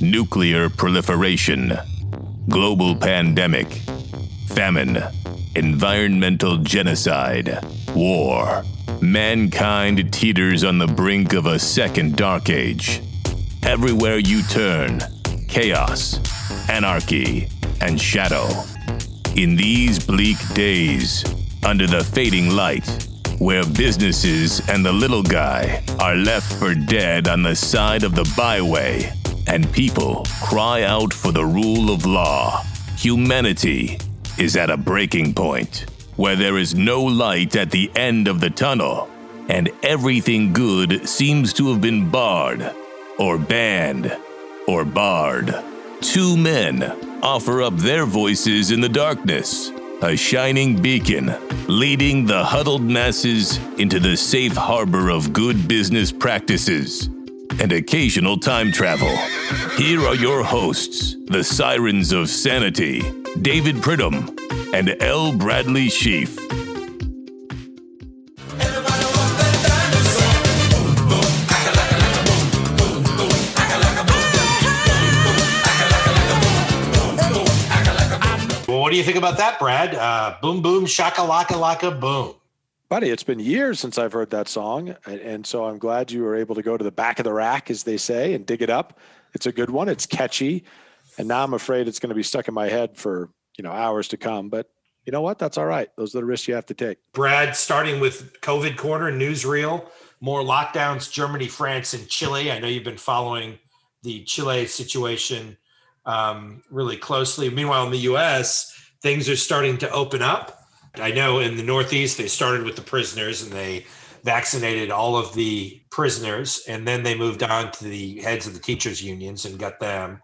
nuclear proliferation, global pandemic, famine, environmental genocide, war. Mankind teeters on the brink of a second dark age. Everywhere you turn, chaos, anarchy, and shadow. In these bleak days, under the fading light, where businesses and the little guy are left for dead on the side of the byway, and people cry out for the rule of law, humanity is at a breaking point where there is no light at the end of the tunnel, and everything good seems to have been barred, or banned, or barred. Two men offer up their voices in the darkness, a shining beacon leading the huddled masses into the safe harbor of good business practices and occasional time travel. Here are your hosts, the Sirens of Sanity, David Pridham and L. Bradley Sheafe. What do you think about that, Brad? Uh, boom, boom, shaka, laka, laka, boom. Buddy, it's been years since I've heard that song. And, so I'm glad you were able to go to the back of the rack, as they say, and dig it up. It's a good one. It's catchy. And now I'm afraid it's going to be stuck in my head for, you know, hours to come. But you know what? That's all right. Those are the risks you have to take. Brad, starting with COVID corner, newsreel, more lockdowns, Germany, France, and Chile. I know you've been following the Chile situation um, really closely. Meanwhile, in the US, things are starting to open up. I know in the Northeast, they started with the prisoners and they vaccinated all of the prisoners. And then they moved on to the heads of the teachers' unions and got them.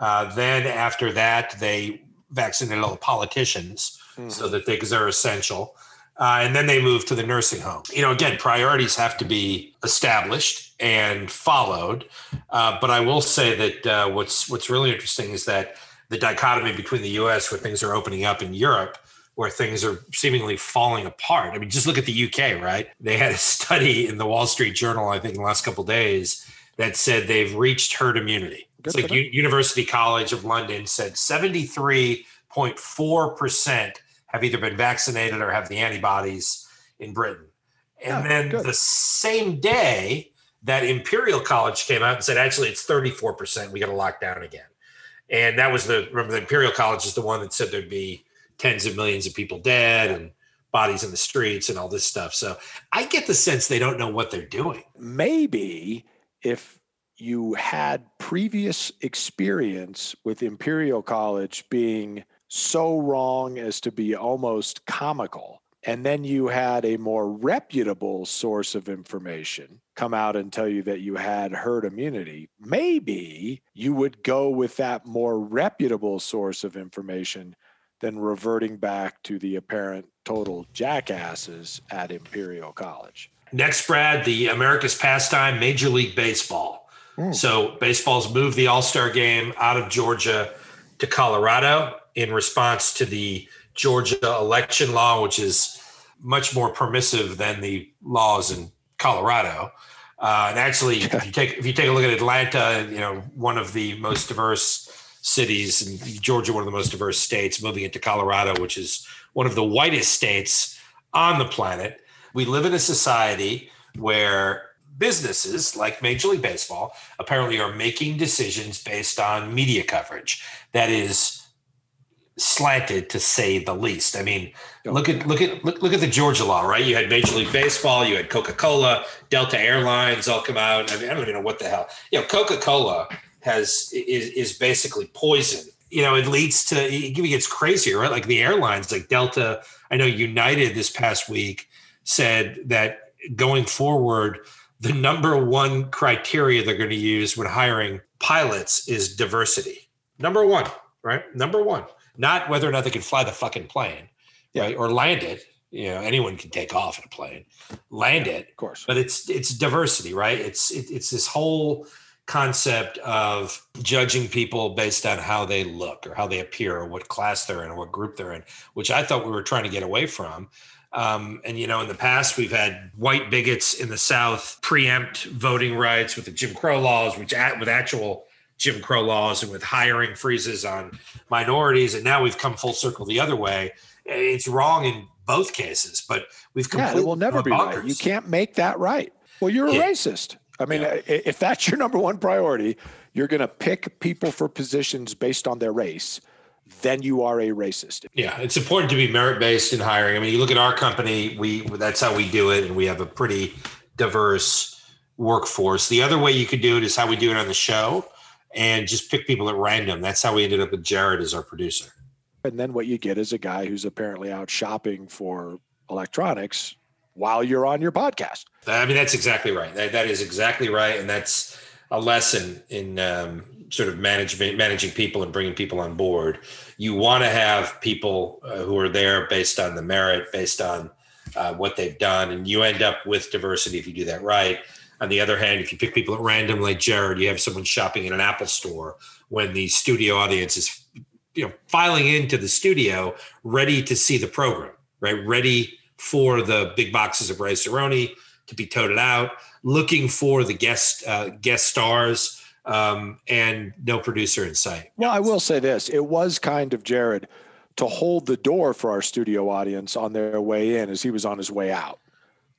Uh, then after that, they vaccinated all the politicians mm-hmm. so that they, because they're essential. Uh, and then they moved to the nursing home. You know, again, priorities have to be established and followed. Uh, but I will say that uh, what's what's really interesting is that the dichotomy between the U.S., where things are opening up, and Europe, where things are seemingly falling apart. I mean, just look at the UK, right? They had a study in the Wall Street Journal, I think, in the last couple days that said they've reached herd immunity. Good it's like U- University College of London said 73.4 percent have either been vaccinated or have the antibodies in Britain. And ah, then good. the same day that Imperial College came out and said, actually, it's 34%. We got to lock down again. And that was the, remember, the Imperial College is the one that said there'd be tens of millions of people dead and bodies in the streets and all this stuff. So I get the sense they don't know what they're doing. Maybe if you had previous experience with Imperial College being so wrong as to be almost comical. And then you had a more reputable source of information come out and tell you that you had herd immunity. Maybe you would go with that more reputable source of information than reverting back to the apparent total jackasses at Imperial College. Next, Brad, the America's pastime, Major League Baseball. Mm. So, baseball's moved the All Star game out of Georgia to Colorado in response to the Georgia election law, which is much more permissive than the laws in Colorado. Uh, and actually, if you take if you take a look at Atlanta, you know one of the most diverse cities, and Georgia, one of the most diverse states, moving into Colorado, which is one of the whitest states on the planet. We live in a society where businesses like Major League Baseball apparently are making decisions based on media coverage that is slanted to say the least. I mean, look at look at look, look at the Georgia law, right? You had Major League Baseball, you had Coca-Cola, Delta Airlines all come out. I mean, I don't even know what the hell. You know, Coca-Cola has is is basically poison. You know, it leads to it gets crazier, right? Like the airlines, like Delta. I know United this past week said that going forward, the number one criteria they're going to use when hiring pilots is diversity. Number one, right? Number one not whether or not they can fly the fucking plane, yeah. right, or land it. You know, anyone can take off in a plane, land yeah, it, of course. But it's it's diversity, right? It's it, it's this whole concept of judging people based on how they look or how they appear or what class they're in or what group they're in, which I thought we were trying to get away from. Um, and you know, in the past, we've had white bigots in the South preempt voting rights with the Jim Crow laws, which at, with actual Jim Crow laws and with hiring freezes on minorities. And now we've come full circle the other way. It's wrong in both cases, but we've completely yeah, it will never be bonkers. right. You can't make that right. Well, you're a yeah. racist. I mean, yeah. if that's your number one priority, you're going to pick people for positions based on their race. Then you are a racist. Yeah, it's important to be merit based in hiring. I mean, you look at our company; we that's how we do it, and we have a pretty diverse workforce. The other way you could do it is how we do it on the show and just pick people at random. That's how we ended up with Jared as our producer. And then what you get is a guy who's apparently out shopping for electronics while you're on your podcast. I mean, that's exactly right. That, that is exactly right. And that's a lesson in um, sort of management, managing people and bringing people on board. You want to have people uh, who are there based on the merit, based on uh, what they've done. And you end up with diversity if you do that right. On the other hand, if you pick people at random like Jared, you have someone shopping in an Apple store when the studio audience is you know filing into the studio ready to see the program, right? Ready for the big boxes of rice to be toted out, looking for the guest uh, guest stars, um, and no producer in sight. Well, I will say this: it was kind of Jared to hold the door for our studio audience on their way in as he was on his way out.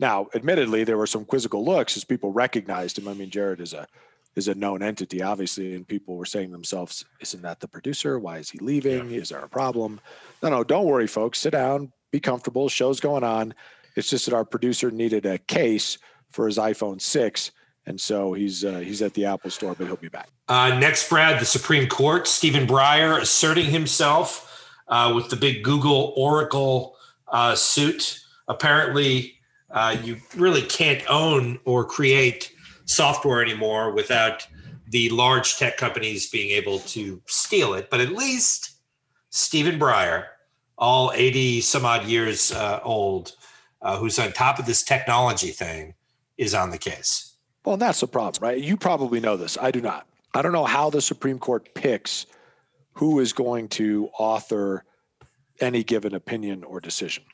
Now, admittedly, there were some quizzical looks as people recognized him. I mean, Jared is a is a known entity, obviously, and people were saying to themselves, "Isn't that the producer? Why is he leaving? Yeah. Is there a problem?" No, no, don't worry, folks. Sit down, be comfortable. Show's going on. It's just that our producer needed a case for his iPhone six, and so he's uh, he's at the Apple Store, but he'll be back. Uh, next, Brad, the Supreme Court, Stephen Breyer asserting himself uh, with the big Google Oracle uh, suit. Apparently, uh, you really can't own or create software anymore without the large tech companies being able to steal it. But at least Stephen Breyer, all 80 some odd years uh, old, uh, who's on top of this technology thing, is on the case. Well, that's the problem, right? You probably know this. I do not. I don't know how the Supreme Court picks who is going to author any given opinion or decision.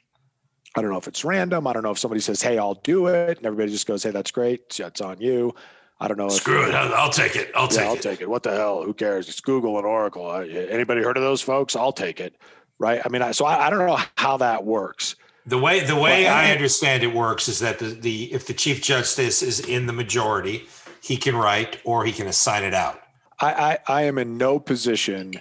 I don't know if it's random. I don't know if somebody says, "Hey, I'll do it," and everybody just goes, "Hey, that's great. It's on you." I don't know. Screw it. I'll, take it. I'll yeah, take I'll it. take it. What the hell? Who cares? It's Google and Oracle. Anybody heard of those folks? I'll take it. Right. I mean, I, so I, I don't know how that works. The way the way I understand it works is that the, the if the chief justice is in the majority, he can write or he can assign it out. I, I, I am in no position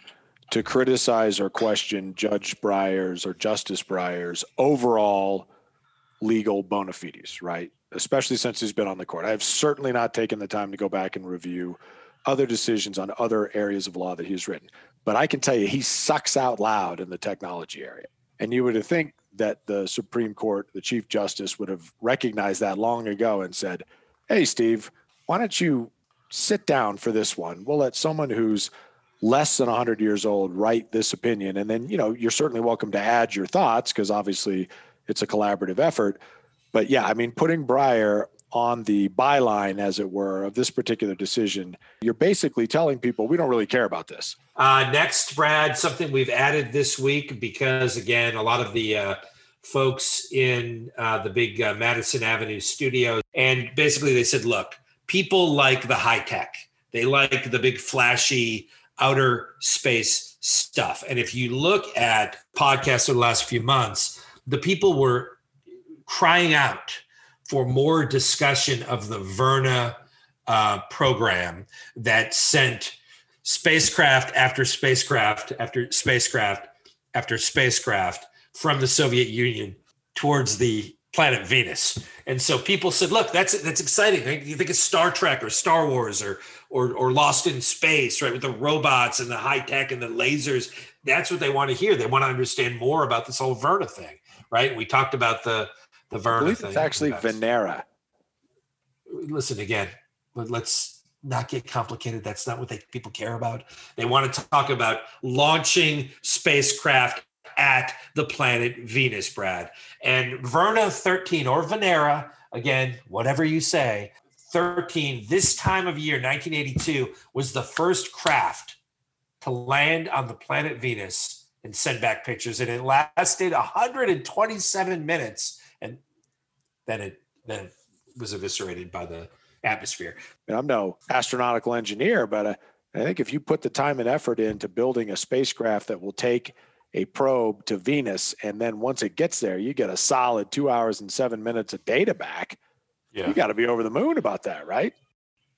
to criticize or question Judge Breyer's or Justice Breyer's overall legal bona fides, right? Especially since he's been on the court. I have certainly not taken the time to go back and review other decisions on other areas of law that he's written. But I can tell you, he sucks out loud in the technology area. And you would think that the Supreme Court, the Chief Justice, would have recognized that long ago and said, Hey, Steve, why don't you sit down for this one? We'll let someone who's less than 100 years old write this opinion and then you know you're certainly welcome to add your thoughts because obviously it's a collaborative effort but yeah i mean putting breyer on the byline as it were of this particular decision you're basically telling people we don't really care about this uh, next brad something we've added this week because again a lot of the uh, folks in uh, the big uh, madison avenue studios and basically they said look people like the high tech they like the big flashy outer space stuff. And if you look at podcasts over the last few months, the people were crying out for more discussion of the Verna uh, program that sent spacecraft after spacecraft after spacecraft after spacecraft from the Soviet Union towards the planet Venus. And so people said, "Look, that's that's exciting. You think it's Star Trek or Star Wars or or or Lost in Space, right? With the robots and the high tech and the lasers. That's what they want to hear. They want to understand more about this whole Verna thing, right? We talked about the the Verna I believe thing. It's actually Venera. Listen again. but Let's not get complicated. That's not what they people care about. They want to talk about launching spacecraft at the planet Venus, Brad. And Verna 13 or Venera, again, whatever you say, 13, this time of year, 1982, was the first craft to land on the planet Venus and send back pictures. And it lasted 127 minutes. And then it then it was eviscerated by the atmosphere. And I'm no astronautical engineer, but uh, I think if you put the time and effort into building a spacecraft that will take a probe to Venus, and then once it gets there, you get a solid two hours and seven minutes of data back. Yeah. You got to be over the moon about that, right?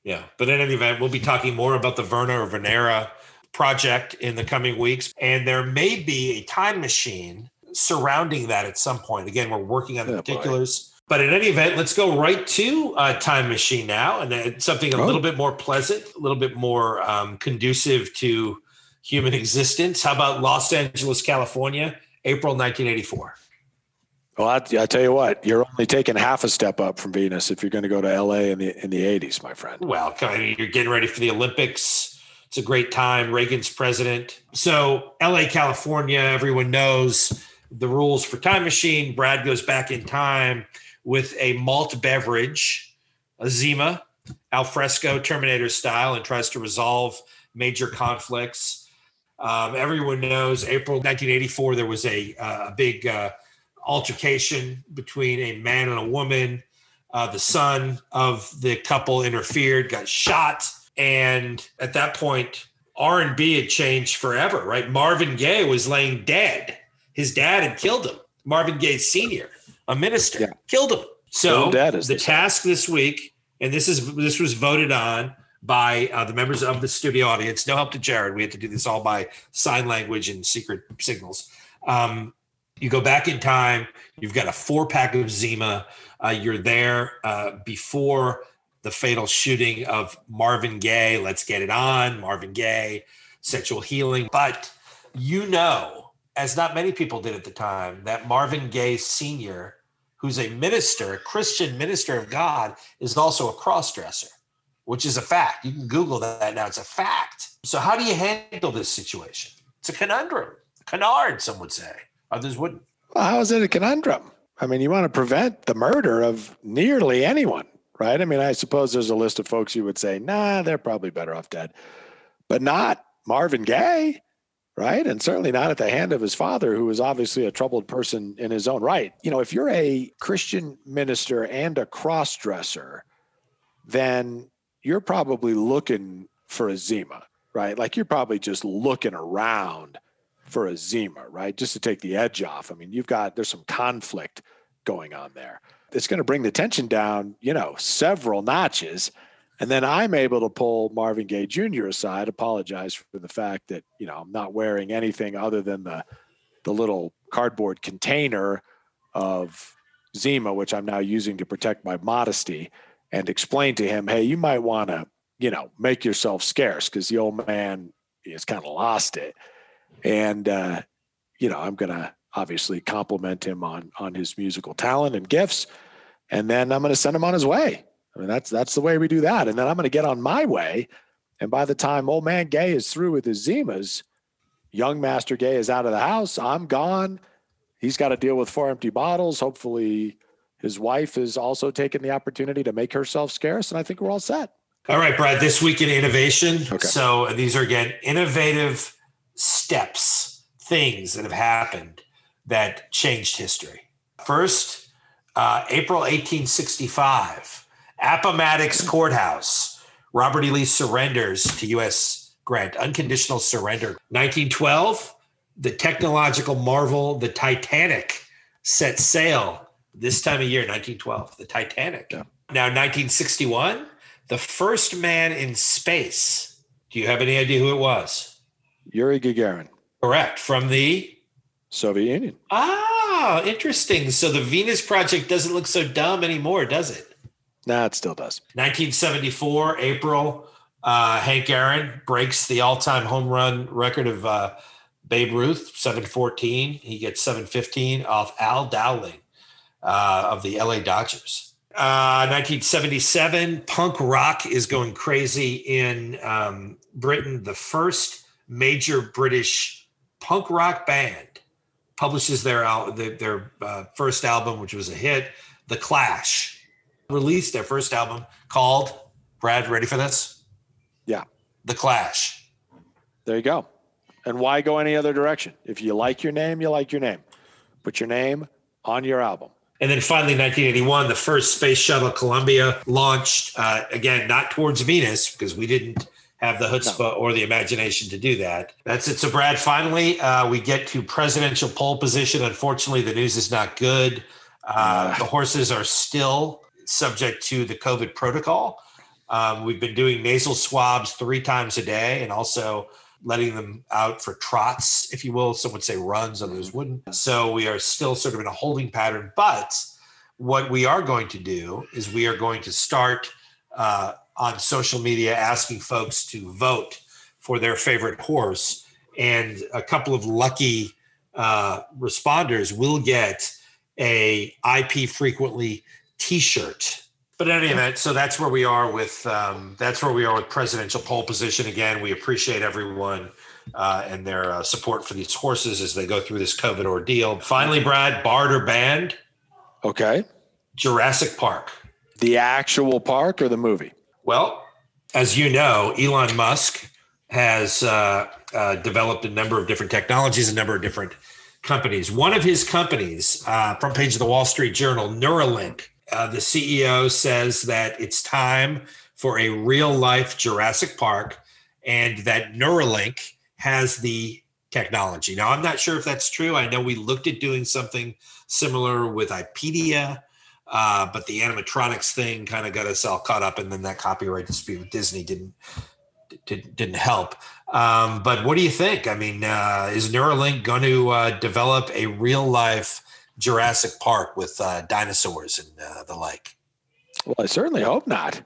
Yeah. But in any event, we'll be talking more about the Verna or Venera project in the coming weeks. And there may be a time machine surrounding that at some point. Again, we're working on the oh, particulars. Boy. But in any event, let's go right to a time machine now, and something a oh. little bit more pleasant, a little bit more um, conducive to human existence. How about Los Angeles, California, April 1984? Well, I, I, tell you what, you're only taking half a step up from Venus if you're going to go to LA in the in the 80s, my friend. Well, I mean, you're getting ready for the Olympics. It's a great time. Reagan's president. So, LA, California, everyone knows the rules for Time Machine. Brad goes back in time with a malt beverage, a Zima, alfresco Terminator style, and tries to resolve major conflicts. Um, everyone knows April 1984, there was a, uh, big uh, altercation between a man and a woman. Uh, the son of the couple interfered, got shot, and at that point, R and B had changed forever. Right, Marvin Gaye was laying dead. His dad had killed him. Marvin Gaye Sr., a minister, yeah. killed him. So the task this week, and this is this was voted on by uh, the members of the studio audience. No help to Jared. We had to do this all by sign language and secret signals. Um, you go back in time. You've got a four pack of Zima. Uh, you're there uh, before the fatal shooting of Marvin Gaye. Let's get it on, Marvin Gaye, sexual healing. But you know, as not many people did at the time, that Marvin Gaye Sr., who's a minister, a Christian minister of God, is also a crossdresser, which is a fact. You can Google that now. It's a fact. So, how do you handle this situation? It's a conundrum, canard, some would say. Others wouldn't. Well, how is it a conundrum? I mean, you want to prevent the murder of nearly anyone, right? I mean, I suppose there's a list of folks you would say, nah, they're probably better off dead, but not Marvin Gaye, right? And certainly not at the hand of his father, who was obviously a troubled person in his own right. You know, if you're a Christian minister and a cross dresser, then you're probably looking for a Zima, right? Like you're probably just looking around for a Zima, right? Just to take the edge off. I mean, you've got there's some conflict going on there. It's going to bring the tension down, you know, several notches. And then I'm able to pull Marvin Gaye Jr. aside, apologize for the fact that, you know, I'm not wearing anything other than the the little cardboard container of Zima, which I'm now using to protect my modesty, and explain to him, hey, you might want to, you know, make yourself scarce because the old man has kind of lost it and uh, you know I'm to obviously compliment him on on his musical talent and gifts, and then I'm to send him on his way. I mean that's that's the way we do that, and then I'm going to get on my way. And by the time old man Gay is through with his Zimas, young Master Gay is out of the house. I'm gone. He's got to deal with four empty bottles. Hopefully, his wife is also taking the opportunity to make herself scarce, and I think we're all set. All right, Brad. This week in innovation. Okay. So these are again innovative steps, things that have happened that changed history. First, uh, April 1865, Appomattox Courthouse. Robert E. Lee surrenders to U.S. Grant, unconditional surrender. 1912, the technological marvel, the Titanic, set sail this time of year, 1912, the Titanic. Yeah. Now, 1961, the first man in space. Do you have any idea who it was? Yuri Gagarin. Correct. From the Soviet Union. Ah, interesting. So the Venus Project doesn't look so dumb anymore, does it? Nah, it still does. 1974, April, uh, Hank Aaron breaks the all time home run record of uh, Babe Ruth, 714. He gets 715 off Al Downing uh, of the LA Dodgers. 1977, uh, punk rock is going crazy in um, Britain. The first major British punk rock band publishes their al- their, their uh, first album, which was a hit. The Clash released their first album called Brad. Ready for this? Yeah, The Clash. There you go. And why go any other direction? If you like your name, you like your name. Put your name on your album. And then finally, 1981, the first space shuttle Columbia launched. Uh, again, not towards Venus because we didn't have the chutzpah no. or the imagination to do that. That's it. So, Brad, finally, uh, we get to presidential pole position. Unfortunately, the news is not good. Uh, the horses are still subject to the COVID protocol. Um, we've been doing nasal swabs three times a day and also letting them out for trots, if you will. Some would say runs, others wouldn't. So we are still sort of in a holding pattern. But what we are going to do is we are going to start uh, on social media asking folks to vote for their favorite horse. And a couple of lucky uh, responders will get a IP frequently t-shirt. But in any event, so that's where we are with um, that's where we are with presidential poll position. Again, we appreciate everyone uh, and their uh, support for these horses as they go through this COVID ordeal. Finally, Brad, barter band. Okay. Jurassic Park. The actual park or the movie? Well, as you know, Elon Musk has uh, uh, developed a number of different technologies, a number of different companies. One of his companies, uh, front page of the Wall Street Journal, Neuralink, uh, the CEO says that it's time for a real life Jurassic Park and that Neuralink has the technology. Now, I'm not sure if that's true. I know we looked at doing something similar with IPEDIA, uh, but the animatronics thing kind of got us all caught up, and then that copyright dispute with Disney didn't did, didn't help. Um, but what do you think? I mean, uh, is Neuralink going to uh, develop a real life Jurassic Park with uh, dinosaurs and uh, the like? Well, I certainly hope not.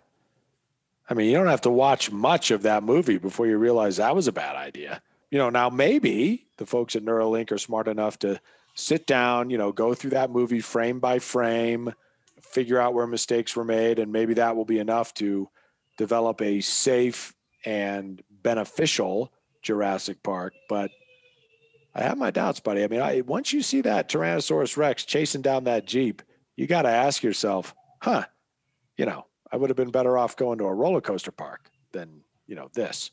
I mean, you don't have to watch much of that movie before you realize that was a bad idea. You know, now maybe the folks at Neuralink are smart enough to sit down, you know, go through that movie frame by frame, figure out where mistakes were made, and maybe that will be enough to develop a safe and beneficial Jurassic Park. But I have my doubts, buddy. I mean, I, once you see that Tyrannosaurus Rex chasing down that Jeep, you got to ask yourself, huh, you know, I would have been better off going to a roller coaster park than, you know, this.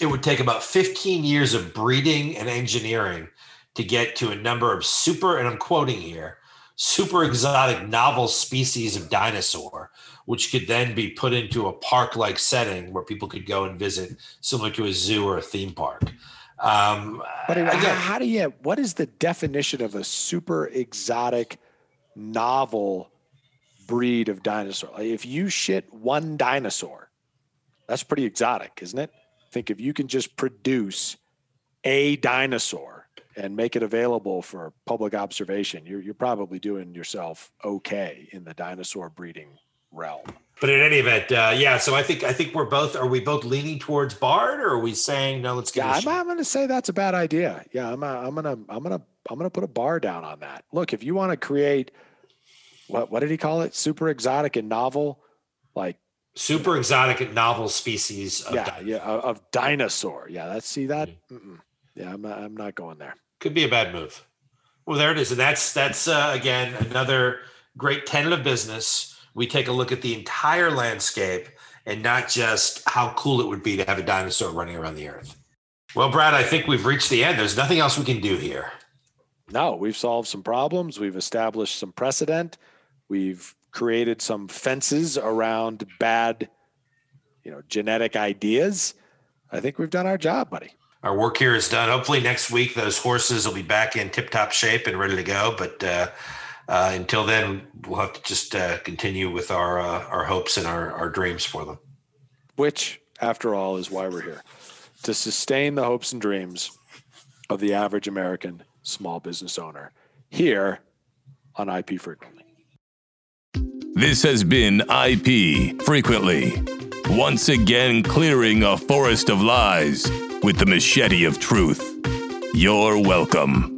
It would take about 15 years of breeding and engineering to get to a number of super, and I'm quoting here, super exotic novel species of dinosaur, which could then be put into a park like setting where people could go and visit, similar to a zoo or a theme park. Um, but again, how, how do you, what is the definition of a super exotic novel breed of dinosaur? Like if you shit one dinosaur, that's pretty exotic, isn't it? think if you can just produce a dinosaur and make it available for public observation, you're, you're probably doing yourself okay in the dinosaur breeding realm. But in any event, uh, yeah. So I think I think we're both. Are we both leaning towards Bard, or are we saying no? Let's get. Yeah, I'm, I'm going to say that's a bad idea. Yeah, I'm. I'm going to. I'm going to. I'm going to put a bar down on that. Look, if you want to create, what what did he call it? Super exotic and novel, like super exotic and novel species. Of yeah, dinosaur. yeah, of dinosaur. Yeah, that's see that. Mm-hmm. Yeah, I'm. I'm not going there could be a bad move. Well, there it is, and that's that's uh, again another great tenet of business. We take a look at the entire landscape and not just how cool it would be to have a dinosaur running around the earth. Well, Brad, I think we've reached the end. There's nothing else we can do here. No, we've solved some problems. We've established some precedent. We've created some fences around bad, you know, genetic ideas. I think we've done our job, buddy our work here is done. Hopefully next week those horses will be back in tip top shape and ready to go. But uh, uh, until then, we'll have to just uh, continue with our uh, our hopes and our, our dreams for them. Which, after all, is why we're here to sustain the hopes and dreams of the average American small business owner here on IP Frequently. This has been IP Frequently, once again clearing a forest of lies with the machete of truth. You're welcome.